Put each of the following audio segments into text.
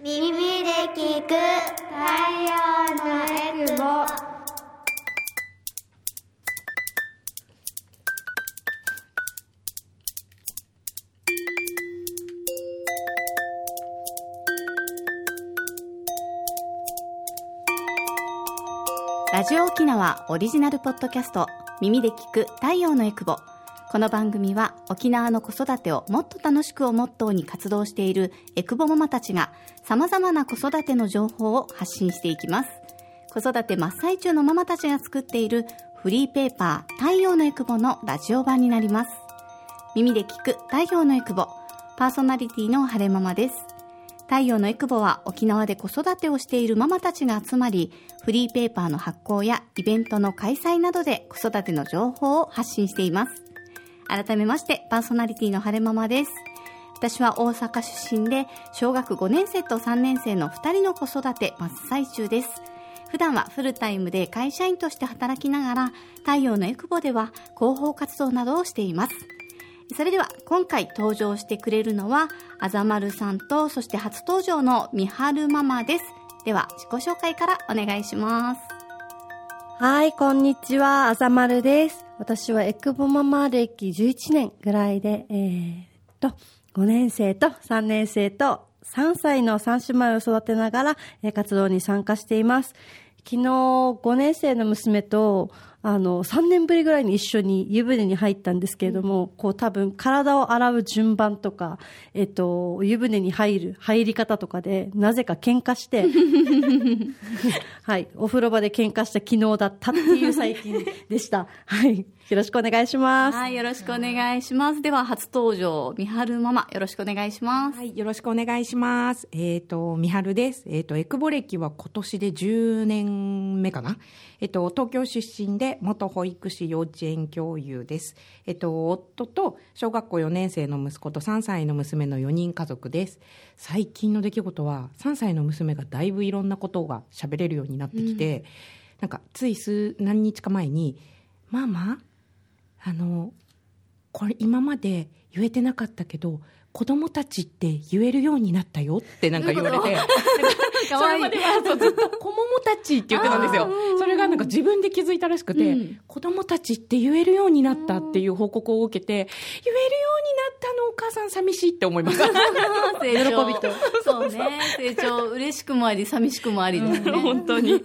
耳で聞く太陽のエクボラジオ沖縄オリジナルポッドキャスト耳で聞く太陽のエクボこの番組は沖縄の子育てをもっと楽しくをモットーに活動しているエクボママたちが様々な子育ての情報を発信していきます。子育て真っ最中のママたちが作っているフリーペーパー太陽のエクボのラジオ版になります。耳で聞く太陽のエクボ。パーソナリティの晴れママです。太陽のエクボは沖縄で子育てをしているママたちが集まり、フリーペーパーの発行やイベントの開催などで子育ての情報を発信しています。改めまして、パーソナリティの晴れママです。私は大阪出身で、小学5年生と3年生の2人の子育て真っ最中です。普段はフルタイムで会社員として働きながら、太陽のエクボでは広報活動などをしています。それでは今回登場してくれるのはあざまるさんとそして初登場のみはるママですでは自己紹介からお願いしますはい、こんにちは、あざまるです。私はエクボママ歴11年ぐらいで、えー、っと、5年生と3年生と3歳の3姉妹を育てながら、え活動に参加しています。昨日、5年生の娘と、あの、3年ぶりぐらいに一緒に湯船に入ったんですけれども、こう多分体を洗う順番とか、えっと、湯船に入る、入り方とかで、なぜか喧嘩して、はい、お風呂場で喧嘩した昨日だったっていう最近でした。はい、よろしくお願いします。はいよろしくお願いしますでは初登場みはるママよろしくお願いしますはい、よろしくお願いします。えっ、と、みはるです。えっ、と、エクボ歴は今年で10年目かな。えっ、と、東京出身で元保育士幼稚園教諭です。えっ、と、夫と小学校4年生の息子と3歳の娘の4人家族です。最近の出来事は、3歳の娘がだいぶいろんなことが喋れるようになってきて、なんか、つい数、何日か前に、ママ、あの、これ今まで言えてなかったけど子供たちって言えるようになったよってなんか言われて。それまでは。そうずっと子供たちって言ってたんですよ。それがなんか自分で気づいたらしくて、うん。子供たちって言えるようになったっていう報告を受けて言えるようになったのお母さん寂しいって思いました成長。そうね成長。嬉しくもあり寂しくもありですね。本当に。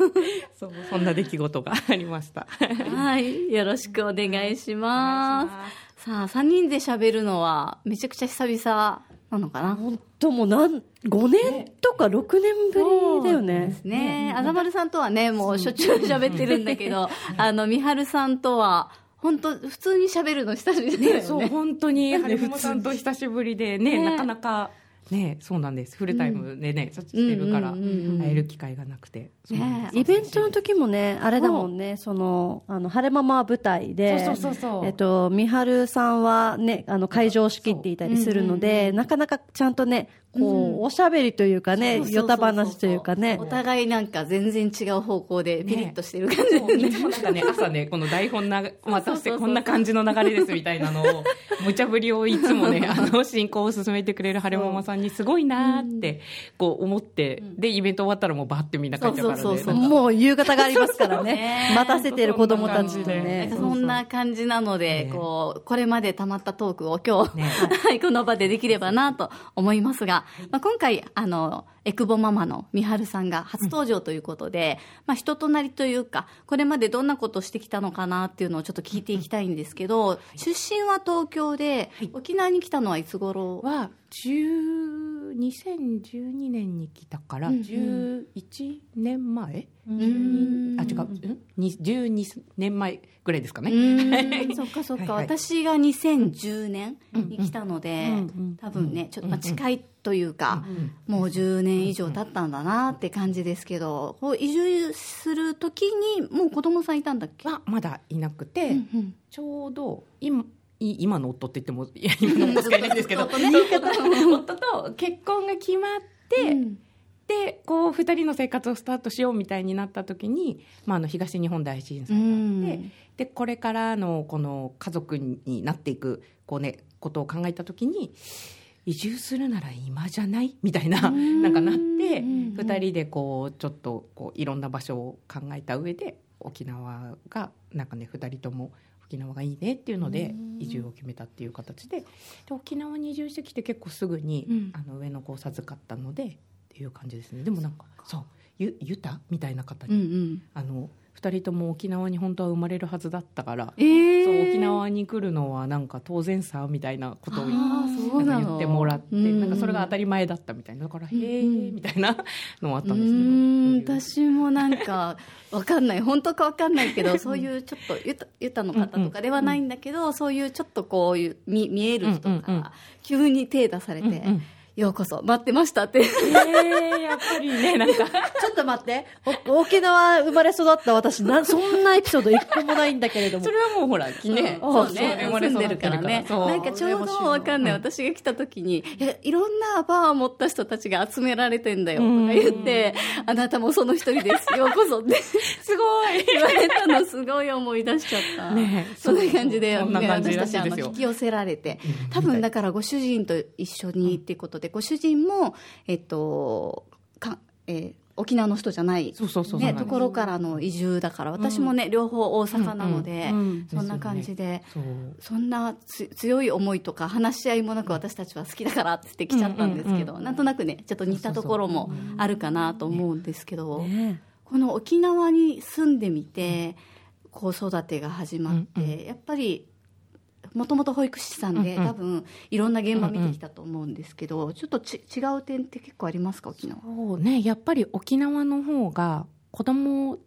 そうそんな出来事がありました。はい。よろしくお願いしますさあ3人で喋るのはめちゃくちゃ久々なのかな？本当もうなん、5年とか6年ぶりだよね。ですね。あざまるさんとはね、もうしょっちゅう喋ってるんだけど、あの、みはるさんとは、本当普通に喋るの久しぶりだよね。そう、本当に、羽生さんと久しぶりでね、ね。なかなか、ね、そうなんです。フルタイムでね、してるから、うんうんうんうん会える機会がなくて。そうなんですイベントの時もね、あれだもんね、その、あの、晴れママ舞台で、そうそうそうそう。えっと、みはるさんはね、あの、会場を仕切っていたりするので、なかなかちゃんとね、こう、おしゃべりというかね、よた話というかね。お、互いなんか全然違う方向でピリッとしてる感じそういつもなんかね、朝ね、この台本な、渡してこんな感じの流れですみたいなのを、無茶ぶりをいつもね、あの、進行を進めてくれる晴れママさんにすごいなーって、こう思って、で、イベント終わったらもうバーってみんな帰っちゃうからね。そうそうそうもう夕方がありますからね。ね。待たせてる子供たちとなんねか。そんな感じなので、ね。こう、これまで溜まったトークを今日、この場でできればなと思いますが、まあ、今回、あの、エクボママのみはるさんが初登場ということで、まあ、人となりというか、これまでどんなことをしてきたのかなっていうのをちょっと聞いていきたいんですけど、出身は東京で、沖縄に来たのはいつ頃？は、10 2012年に来たから、うんうん。11年前、ん。あ、違う、うん。に12年前ぐらいですかうね。そっかそっか、はいはい。私が2010年に来たので、うんうん。多分ねちょっとまあ近いというか、もう10年以上経ったんだなって感じですけど、こう移住する時にもう子供さんいたんだっけ、はまだいなくて、うんうん。ちょうど今い今の夫って言ってもいや今の夫しかいないんですけど夫と結婚が決まって、うん。でこう2人の生活をスタートしようみたいになった時に、まあ、あの東日本大震災があって、うん。でこれからのこの家族になっていくこう、ね、ことを考えた時に移住するなら今じゃない？みたいななんかなってうん。2人でこうちょっとこういろんな場所を考えた上で沖縄がなんかね2人とも沖縄がいいねっていうので移住を決めたっていう形で。で沖縄に移住してきて結構すぐに、うん。あの上の子を授かったのでっていう感じですね。でもなんかそうゆゆたみたいな方に、うんうん。あの2人とも沖縄に本当は生まれるはずだったから、えー。そう沖縄に来るのはなんか当然さみたいなことを言ってもらって、うん。なんかそれが当たり前だったみたいな。だから、うん。へえみたいなのはあったんですうーんけど私もなんかわかんない。本当かわかんないけど そういうちょっとユタユタの方とかではないんだけど、そういうちょっとこういう見見える人うんうんうんから急に手出されて、うんうんようこそ。待ってましたって。えー、やっぱりねなんか。ちょっと待って。お沖縄生まれ育った私、な、そんなエピソード一個もないんだけれども。そ。れはもうほらねそうねそう生まれ住んでるかららね。なんかちょうどわかんない。私が来た時に、いやいろんなパワーを持った人たちが集められてんだよとか言って、あなたもその一人です。ようこそって。すごい。言われたのすごい思い出しちゃった。ねえそんな感じで、私たちあの引き寄せられてうん、多分だからご主人と一緒にっていうことで、ご主人も、えっと、か、えー沖縄の人じゃない、ところからの移住だから、私もね、両方大阪なので、うんうんそんな感じで、そう。そんなつ強い思いとか話し合いもなく私たちは好きだからって言って来ちゃったんですけど、うんうんうんなんとなくねちょっと似たところもあるかなと思うんですけど、ね。この沖縄に住んでみて子育てが始まって、うんうやっぱりもともと保育士さんで、うんうん。多分いろんな現場見てきたと思うんですけど、ちょっとち違う点って結構ありますか沖縄？そうね。やっぱり沖縄の方が子供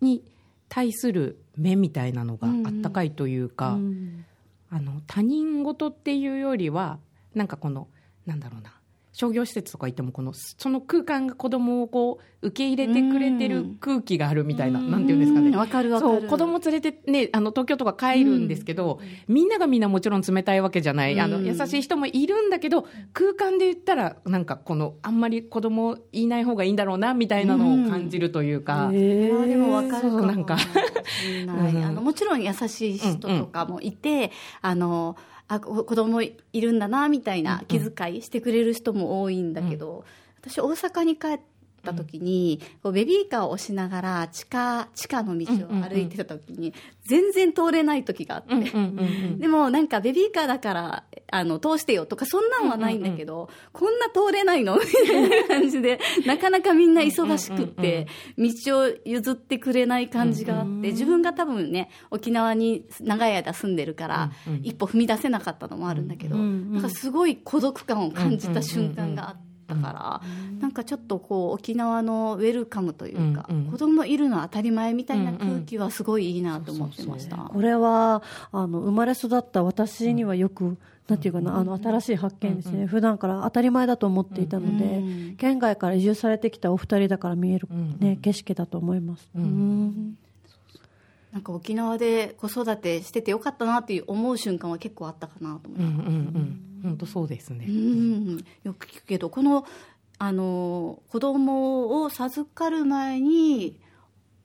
に対する目みたいなのがあったかいというか、うん。あの他人事っていうよりはなんかこのなんだろうな商業施設とか行ってもこのその空間が子供をこう受け入れてくれてる空気があるみたいな、なんていうんですかね。わかるわかる。そう子供連れて、ね、あの東京とか帰るんですけど、みんながみんなもちろん冷たいわけじゃない、あのうん。優しい人もいるんだけど空間で言ったらなんかこのあんまり子供言いない方がいいんだろうなみたいなのを感じるというか。へー。あでも分かるかなんか。あのもちろん優しい人とかもいて、あのあこ子供いるんだなみたいな気遣いしてくれる人も多いんだけど、私大阪に帰った時に、こうベビーカーを押しながら地下地下の道を歩いてた時に、全然通れない時があって、でもなんかベビーカーだからあの通してよとかそんなんはないんだけど、こんな通れないの？みたいな感じでなかなかみんな忙しくって道を譲ってくれない感じがあって自分が多分ね沖縄に長い間住んでるから一歩踏み出せなかったのもあるんだけど、うんうんなんかすごい孤独感を感じた瞬間があったから、なんかちょっとこう沖縄のウェルカムというか、うんうん。子供いるのは当たり前みたいな空気はすごいいいなと思ってました。これはあの生まれ育った私にはよく、なんていうかなあの新しい発見ですね、普段から当たり前だと思っていたので、うん県外から移住されてきたお二人だから見える、うん。ね景色だと思います、うん。うんなんか沖縄で子育てしててよかったなっていう思う瞬間は結構あったかなと思いうんうんます。うん。本当そうですね。うん。よく聞くけどこのあの子供を授かる前に、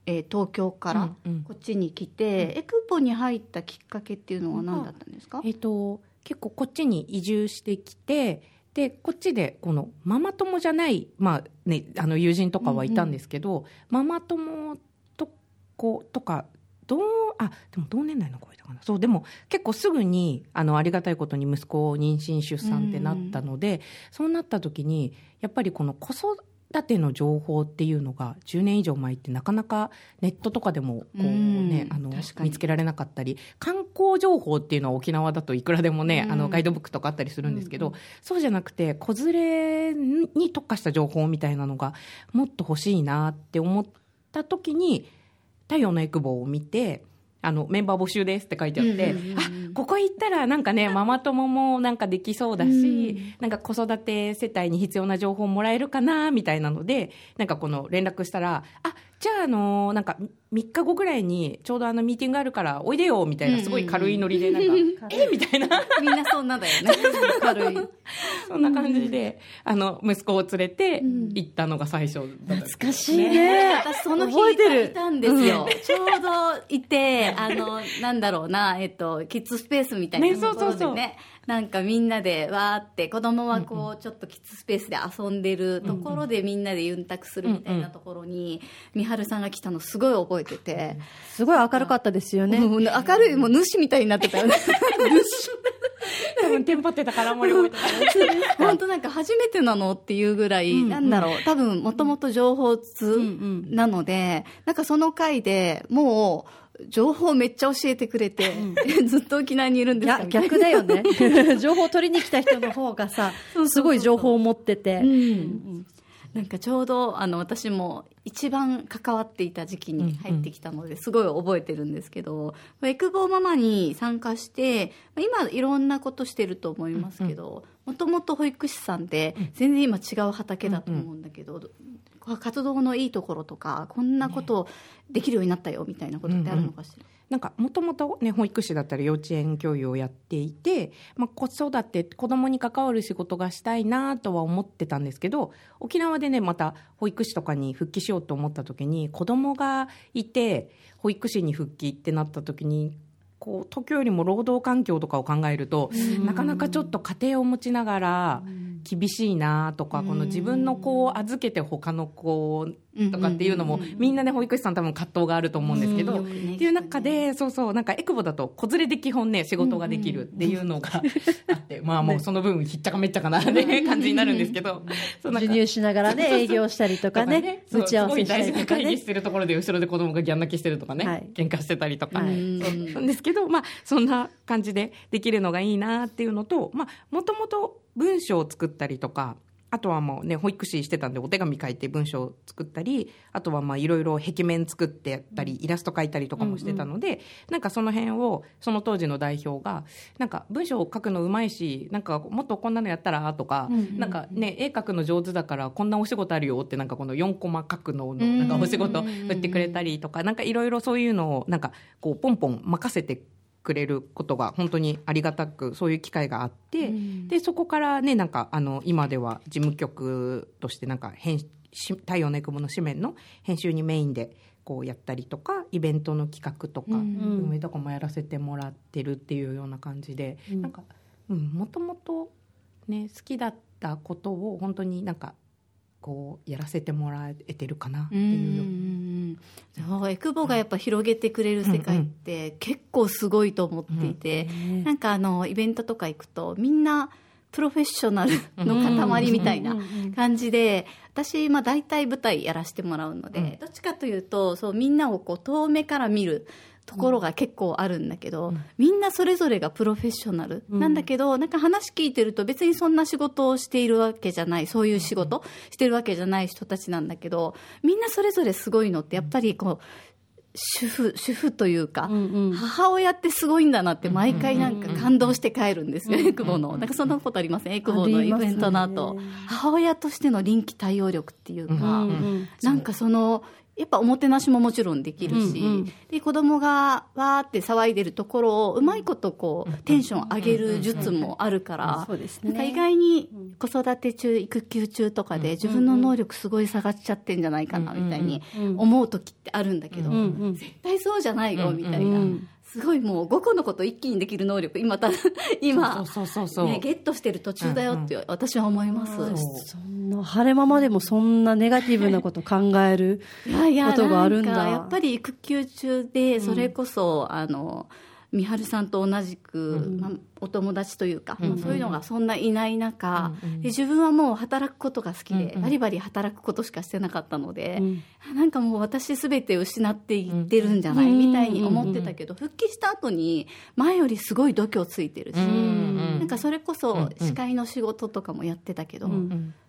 えー東京からうんうん。こっちに来て、エクポに入ったきっかけっていうのは何だったんですか、えっと結構こっちに移住してきてでこっちでこのママ友じゃない、まあね、あの友人とかはいたんですけど、ママ友とことかどうあでも同年代の子いたかな。そうでも結構すぐにあのありがたいことに息子を妊娠出産ってなったので、そうなった時にやっぱりこの子育ての情報っていうのが10年以上前ってなかなかネットとかでもこう、ねうんあの見つけられなかったり観光情報っていうのは沖縄だといくらでもね、うん。あのガイドブックとかあったりするんですけど、そうじゃなくて子連れに特化した情報みたいなのがもっと欲しいなって思った時に太陽のエクボを見てあのメンバー募集ですって書いてあって、うんうんうんうん。あここ行ったらなんかねママ友もなんかできそうだし、なんか子育て世帯に必要な情報もらえるかなみたいなのでなんかこの連絡したらあじゃああのなんか3日後ぐらいにちょうどあのミーティングあるからおいでよみたいなすごい軽いノリでなんか、え？みたいな。みんなそんなだよね。軽い。そんな感じで、あの息子を連れて行ったのが最初だった懐かしいね。私その日覚えてる。いたんですよ。ちょうどいて、あの、なんだろうな、えっと、キッズスペースみたいなねところでそう。そうそうね、なんかみんなでわーって、子供はこう、ちょっとキッズスペースで遊んでるところでみんなでユンタクするみたいなところに、みはるさんが来たのすごい覚えてて、すごい明るかったですよね。もう明るい、もう主みたいになってたよね。多分テンパってたからあんまり覚えてない。本当なんか初めてなのっていうぐらい、なんだろう、多分もともと情報通なので、なんかその回でもう、情報めっちゃ教えてくれて、ずっと沖縄にいるんですかいな。逆だよね。情報を取りに来た人の方がさ、すごい情報を持ってて。うんなんかちょうどあの私も一番関わっていた時期に入ってきたのですごい覚えてるんですけど、エクボーママに参加して今いろんなことしてると思いますけどもともと保育士さんで全然今違う畑だと思うんだけど、活動のいいところとかこんなことできるようになったよみたいなことってあるのかしら、なんかもともとね保育士だったり幼稚園教諭をやっていて、まあ、子育て子供に関わる仕事がしたいなとは思ってたんですけど沖縄でねまた保育士とかに復帰しようと思った時に子供がいて保育士に復帰ってなった時にこう東京よりも労働環境とかを考えると、なかなかちょっと家庭を持ちながら厳しいなとか、この自分の子を預けて他の子とかっていうのも、みんなね保育士さん多分葛藤があると思うんですけど、うんよくねっていう中でそうそうなんかエクボだと子連れで基本ね仕事ができるっていうのがあって、まあもうその分ひっちゃかめっちゃかなね感じになるんですけど、授乳しながらね、営業したりとかね、打ち合わせしたりとか会議ね。してるところで後ろで子供がギャン泣きしてるとかね、はい。喧嘩してたりとか、なんですけど、まあ、そんな感じでできるのがい。いなっていうのと、まあ、もともと文章を作ったりとか、あとはもうね、保育士してたんでお手紙書いて文章を作ったり、あとはまあいろいろ壁面作ってやったり、イラスト描いたりとかもしてたので、なんかその辺を、その当時の代表が、なんか文章を書くのうまいし、なんかもっとこんなのやったらとか、なんかね、絵描くの上手だからこんなお仕事あるよってなんかこの4コマ書くのの、なんかお仕事振ってくれたりとか、なんかいろいろそういうのをなんかこうポンポン任せてくれることが本当にありがたくそういう機会があって、でそこからねなんかあの今では事務局としてなんか編し太陽のエクボの紙面の編集にメインでこうやったりとかイベントの企画とか、運営とかもやらせてもらってるっていうような感じで、なんかうんもともとね好きだったことを本当になんかこうやらせてもらえてるかなっていうようなエクボがやっぱ広げてくれる世界って結構すごいと思っていて、なんかあのイベントとか行くとみんなプロフェッショナルの塊みたいな感じで私、まあ、大体舞台やらせてもらうので、どっちかというとそうみんなをこう遠目から見るところが結構あるんだけど、みんなそれぞれがプロフェッショナル。なんだけど、なんか話聞いてると別にそんな仕事をしているわけじゃないそういう仕事してるわけじゃない人たちなんだけどみんなそれぞれすごいのってやっぱりこう主婦主婦というか、母親ってすごいんだなって毎回なんか感動して帰るんですよ、エクボの。なんかそんなことありません？エクボのイベントの後、母親としての臨機対応力っていうか、なんかその、やっぱおもてなしももちろんできるし、で子供がわーって騒いでるところをうまいことこうテンション上げる術もあるから、なんか意外に子育て中育休中とかで自分の能力すごい下がっちゃってんじゃないかなみたいに思う時ってあるんだけど、絶対そうじゃないよみたいな。すごいもう5個のこと一気にできる能力今た今ね、ゲットしてる途中だよって私は思います、そんな晴れ間までもそんなネガティブなこと考えることがあるんだ。やっぱり育休中でそれこそ、あの美晴さんと同じく、まあ、お友達というか、まあ、そういうのがそんないない中、で自分はもう働くことが好きで、バリバリ働くことしかしてなかったので、なんかもう私全て失っていってるんじゃない、みたいに思ってたけど、復帰した後に前よりすごい度胸ついてるし、なんかそれこそ司会の仕事とかもやってたけど、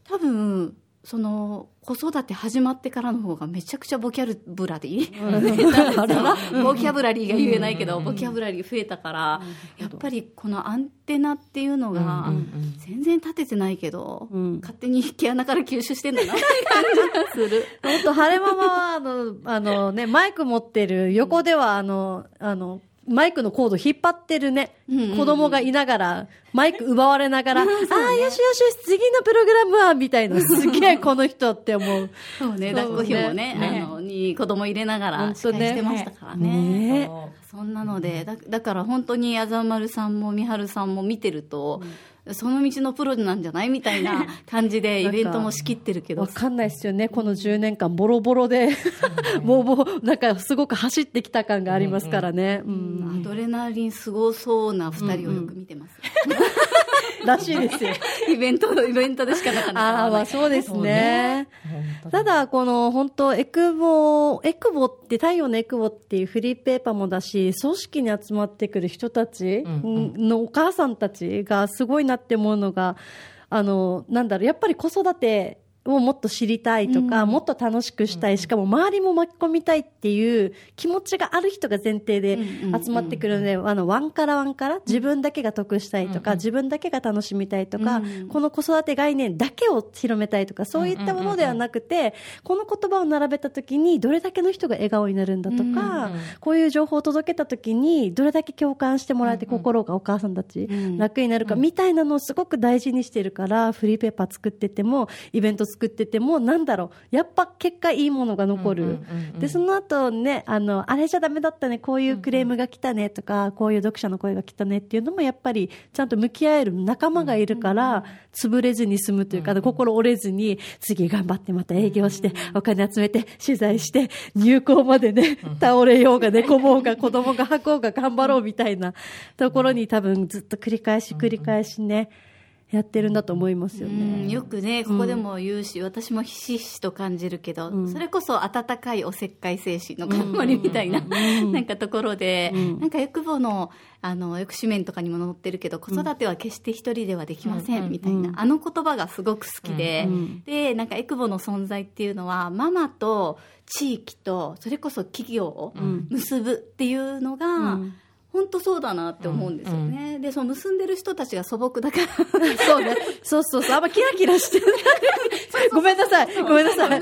多分その子育て始まってからの方がめちゃくちゃボキャブラリー、ボキャブラリーが言えないけど、ボキャブラリー増えたから、やっぱりこのアンテナっていうのが全然立ててないけど、うん。勝手に毛穴から吸収してんだなって感じがする。本当晴れママは、あの、あのね、マイク持ってる、横では、あの、あの、マイクのコード引っ張ってるね、うんうんうん。子供がいながら、マイク奪われながら、ああー、よしよしよし、次のプログラムは、みたいな、すげえこの人って思う。そうね、抱っこひもね、ね。あの、に子供入れながら司会してましたからね。ねそんなので、だだから本当にあざまるさんもみはるさんも見てると、その道のプロなんじゃない？みたいな 感じでイベントも仕切ってるけど。わ、かんないですよね、この10年間、ボロボロで、もう、もう、なんか、すごく走ってきた感がありますからね。うん。アドレナリンすごそうな二人をよく見てます。らしいですよ。イベント、イベントでしかなかなああ、まあそうですね。ただ、この本当、エクボ、エクボって、太陽のエクボっていうフリーペーパーもだし、組織に集まってくる人たちのお母さんたちがすごいなって思うのが、あの、なんだろう、やっぱり子育てをもっと知りたいとか、もっと楽しくしたい、しかも周りも巻き込みたいっていう気持ちがある人が前提で集まってくるので、あの、ワンからワンから自分だけが得したいとか、自分だけが楽しみたいとか、この子育て概念だけを広めたいとか、そういったものではなくて、この言葉を並べたときに、どれだけの人が笑顔になるんだとか、こういう情報を届けたときに、どれだけ共感してもらえて、心がお母さんたち楽になるか、みたいなのをすごく大事にしてるから、フリーペーパー作ってても、イベント作ってても、なんだろう、やっぱ結果いいものが残る。で、その後ね、あの、あれじゃダメだったね、こういうクレームが来たねとか、こういう読者の声が来たねっていうのも、やっぱりちゃんと向き合える仲間がいるから、潰れずに済むというか、心折れずに、次頑張ってまた営業して、お金集めて、取材して、入校までね、倒れようが寝込もうが、子供が吐こうが頑張ろうみたいなところに多分ずっと繰り返し繰り返しね、やってるんだと思いますようね。んよくね、ここでも言うし、私もひしひしと感じるけど、それこそ温かいおせっかい精神の塊みたいな、なんかところで、なんか欲望の、あの、よく紙面とかにも載ってるけど、子育ては決して一人ではできません、みたいな、あの言葉がすごく好きで、で、なんかエクボの存在っていうのは、ママと地域と、それこそ企業を結ぶっていうのが、本当そうだなって思うんですよね。で、その結んでる人たちが素朴だから、そうね。そうそうそう。あんまキラキラしてる。ごめんなさい。ごめんなさい。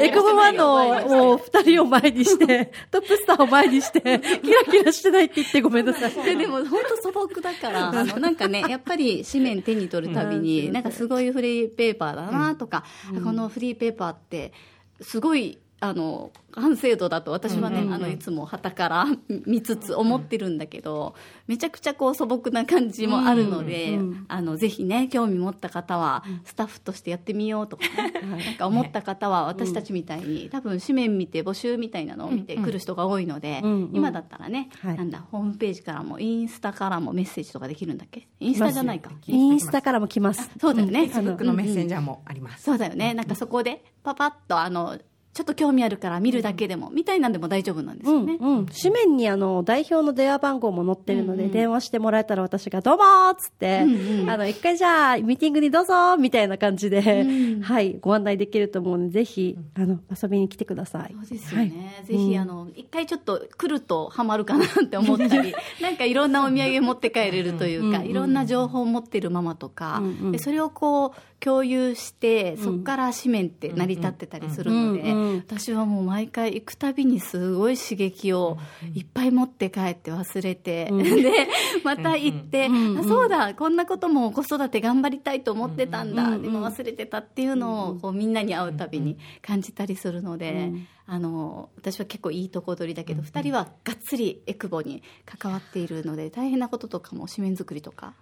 エコボマの、もう二人を前にして、トップスターを前にして、キラキラしてないって言ってごめんなさい。ででも本当素朴だから、あの、なんかね、やっぱり紙面手に取るたびに、なんかすごいフリーペーパーだなとか、このフリーペーパーって、すごい、あの、完成度だと私はね、あの、いつも旗から 見つつ思ってるんだけど、めちゃくちゃこう素朴な感じもあるので、あの、ぜひね、興味持った方は、スタッフとしてやってみようとかね、なんか思った方は私たちみたいに、多分紙面見て募集みたいなのを見て来る人が多いので、今だったらね、はい。なんだ、ホームページからも、インスタからもメッセージとかできるんだっけ？インスタじゃないか。インスタからも来ます。そうだよね。フェイスブックのメッセンジャーもあります。そうだよね。なんかそこで、パパッと、あの、ちょっと興味あるから見るだけでも、みたいなんでも大丈夫なんですよね。うん。紙面にあの、代表の電話番号も載ってるので、電話してもらえたら私が、どうもーっつって、あの、一回じゃあ、ミーティングにどうぞーみたいな感じで、はい、ご案内できると思うので、ぜひ、あの、遊びに来てください。そうですよね。ぜひ、あの、一回ちょっと来るとハマるかなって思ったり、なんかいろんなお土産持って帰れるというか、いろんな情報を持ってるママとか、でそれをこう、共有して、そこから紙面って成り立ってたりするので、私はもう毎回行くたびにすごい刺激をいっぱい持って帰って忘れて、で、また行って、あそうだ、こんなことも子育て頑張りたいと思ってたんだ、でも忘れてたっていうのをこうみんなに会うたびに感じたりするので、あの私は結構いいとこ取りだけど、二人はがっつりエクボに関わっているので大変なこととかも紙面作りとか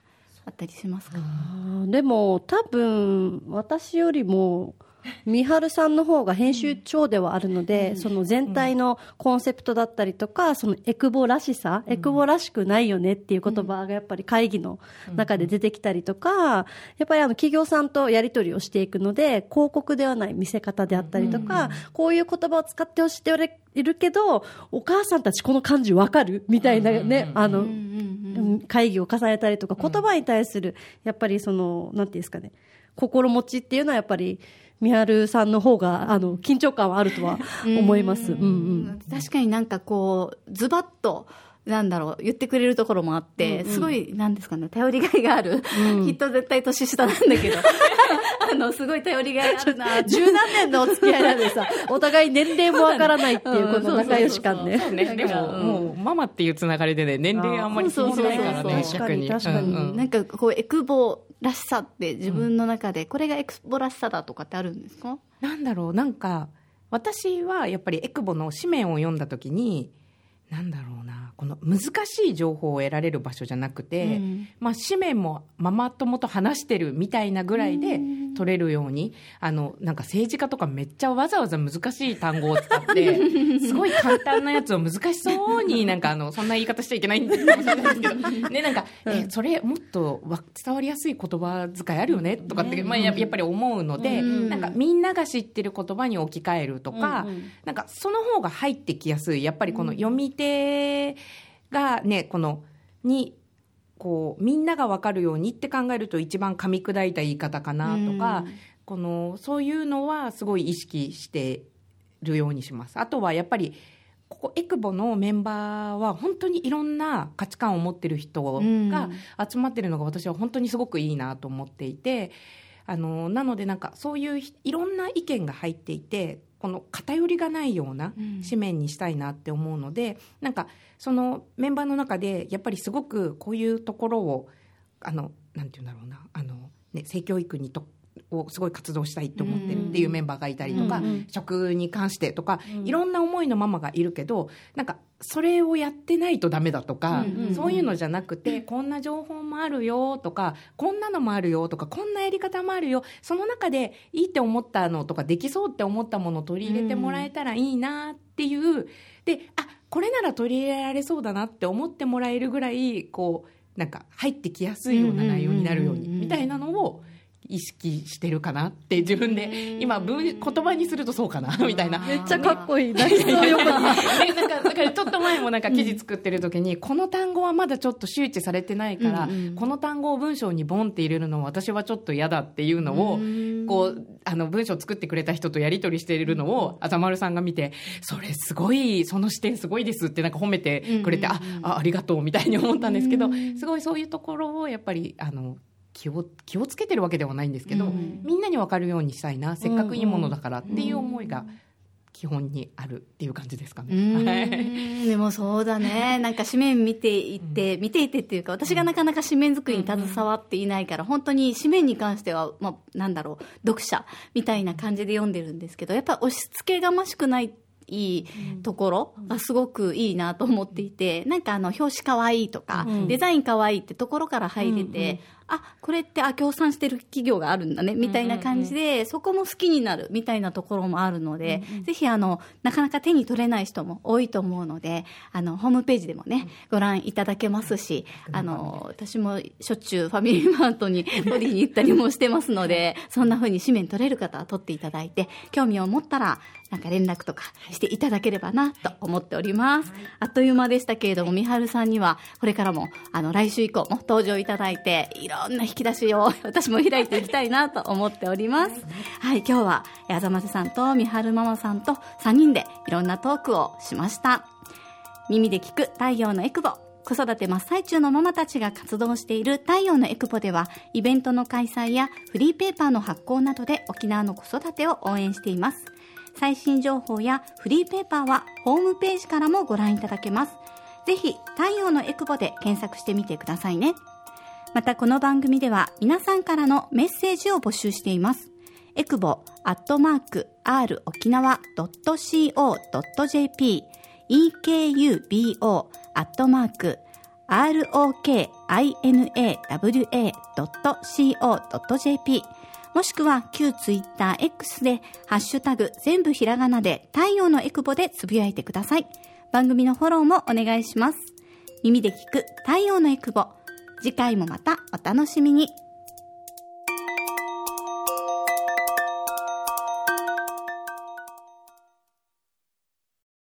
あったりしますか、あでも、多分、私よりも、三春さんの方が編集長ではあるので、その全体のコンセプトだったりとか、そのエクボらしさ、エクボらしくないよねっていう言葉がやっぱり会議の中で出てきたりとか、やっぱりあの企業さんとやり取りをしていくので、広告ではない見せ方であったりとか、こういう言葉を使ってほしいって言われいるけど、お母さんたちこの漢字わかるみたいなね、あの、会議を重ねたりとか、言葉に対する、やっぱりその、なんていうんですかね、心持ちっていうのはやっぱりみはるさんの方が、あの、緊張感はあるとは思います。うんうん。確かになんかこう、ズバッと、なんだろう、言ってくれるところもあって、すごい、なんですかね、頼りがいがある。きっと絶対年下なんだけど、あの、すごい頼りがいあるな十何年のお付き合いなんでさ、お互い年齢もわからないっていう、この仲良し感ね。そうね。でも、もう、ママっていうつながりでね、年齢あんまり気にしないからね、そうそうそう逆に。確かに確かにうんうんなんかこう、エクボらしさって自分の中で、これがエクボらしさだとかってあるんですか？なんだろう、なんか、私はやっぱりエクボの紙面を読んだ時に、なんだろうな、この難しい情報を得られる場所じゃなくて、うん。まあ紙面もママ友と話してるみたいなぐらいで取れるように、あの、なんか政治家とかめっちゃわざわざ難しい単語を使って、すごい簡単なやつを難しそうに、なんかあの、そんな言い方しちゃいけないんですけど、ね、なんか、え、それもっとわ伝わりやすい言葉遣いあるよねとかって、まあややっぱり思うので、うん。なんかみんなが知ってる言葉に置き換えるとか、うんうん。なんかその方が入ってきやすい。やっぱりこの読み手がね、この、に、こう、みんながわかるようにって考えると一番噛み砕いた言い方かなとか、この、そういうのはすごい意識してるようにします。あとはやっぱり、ここエクボのメンバーは本当にいろんな価値観を持ってる人が集まってるのが私は本当にすごくいいなと思っていて、あの、なのでなんかそういうひいろんな意見が入っていて、この偏りがないような紙面にしたいなって思うので、なんかそのメンバーの中でやっぱりすごくこういうところを、あの、なんて言うんだろうな、あの、ね、性教育にと、をすごい活動したいって思ってるっていうメンバーがいたりとか、食に関してとか、いろんな思いのママがいるけど、なんか、それをやってないとダメだとか、そういうのじゃなくて、こんな情報もあるよとか、こんなのもあるよとか、こんなやり方もあるよ、その中でいいって思ったのとか、できそうって思ったものを取り入れてもらえたらいいなっていう、で、あ、これなら取り入れられそうだなって思ってもらえるぐらい、こう、なんか入ってきやすいような内容になるように、みたいなのを、意識してるかなって自分で今文言葉にするとそうかなみたいな。めっちゃかっこいい。泣きそうよくに。でなんかだからちょっと前もなんか記事作ってる時に、この単語はまだちょっと周知されてないから、この単語を文章にボンって入れるのは私はちょっと嫌だっていうのを、こうあの文章作ってくれた人とやり取りしているのをあざまるさんが見てそれすごいその視点すごいですってなんか褒めてくれて、ああありがとうみたいに思ったんですけど、すごいそういうところをやっぱりあの気を気をつけてるわけではないんですけど、みんなに分かるようにしたいなせっかくいいものだからっていう思いが基本にあるっていう感じですかね。はい。でもそうだね。なんか紙面見ていって、見ていてっていうか、私がなかなか紙面作りに携わっていないから、本当に紙面に関しては、まあ、なんだろう、読者みたいな感じで読んでるんですけど、やっぱ押し付けがましくないいいところがすごくいいなと思っていて、なんかあの、表紙かわいいとか、デザインかわいいってところから入れて、あ、これって、あ、協賛してる企業があるんだね、みたいな感じで、そこも好きになるみたいなところもあるので、ぜひあの、なかなか手に取れない人も多いと思うので、あの、ホームページでもね、ご覧いただけますし、あの、私もしょっちゅうファミリーマートに取りに行ったりもしてますので、そんな風に紙面取れる方は取っていただいて、興味を持ったら、なんか連絡とかしていただければなと思っております。あっという間でしたけれども、みはるさんには、これからも、あの、来週以降も登場いただいて、いろんな引き出しを私も開いていきたいなと思っております。はい、今日は、あざませさんとみはるママさんと3人でいろんなトークをしました。耳で聞く太陽のエクボ。子育て真っ最中のママたちが活動している太陽のエクボでは、イベントの開催やフリーペーパーの発行などで沖縄の子育てを応援しています。最新情報やフリーペーパーはホームページからもご覧いただけます。ぜひ、太陽のエクボで検索してみてくださいね。またこの番組では皆さんからのメッセージを募集しています。エクボアットマーク r 沖縄 .co.jp ekubo アットマーク rokinawa.co.jp もしくは旧ツイッター X でハッシュタグ全部ひらがなで太陽のエクボでつぶやいてください。番組のフォローもお願いします。耳で聞く太陽のエクボ。次回もまたお楽しみに。